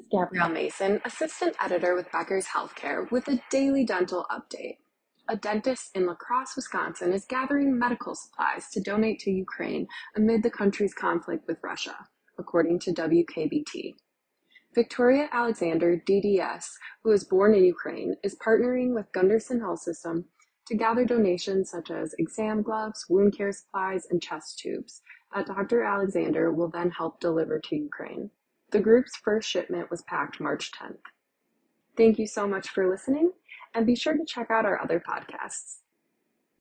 is Gabrielle Mason, Assistant Editor with Becker's Healthcare, with a daily dental update. A dentist in La Crosse, Wisconsin is gathering medical supplies to donate to Ukraine amid the country's conflict with Russia, according to WKBT. Victoria Alexander, DDS, who was born in Ukraine, is partnering with Gundersen Health System to gather donations such as exam gloves, wound care supplies, and chest tubes that Dr. Alexander will then help deliver to Ukraine. The group's first shipment was packed March 10th. Thank you so much for listening, and be sure to check out our other podcasts.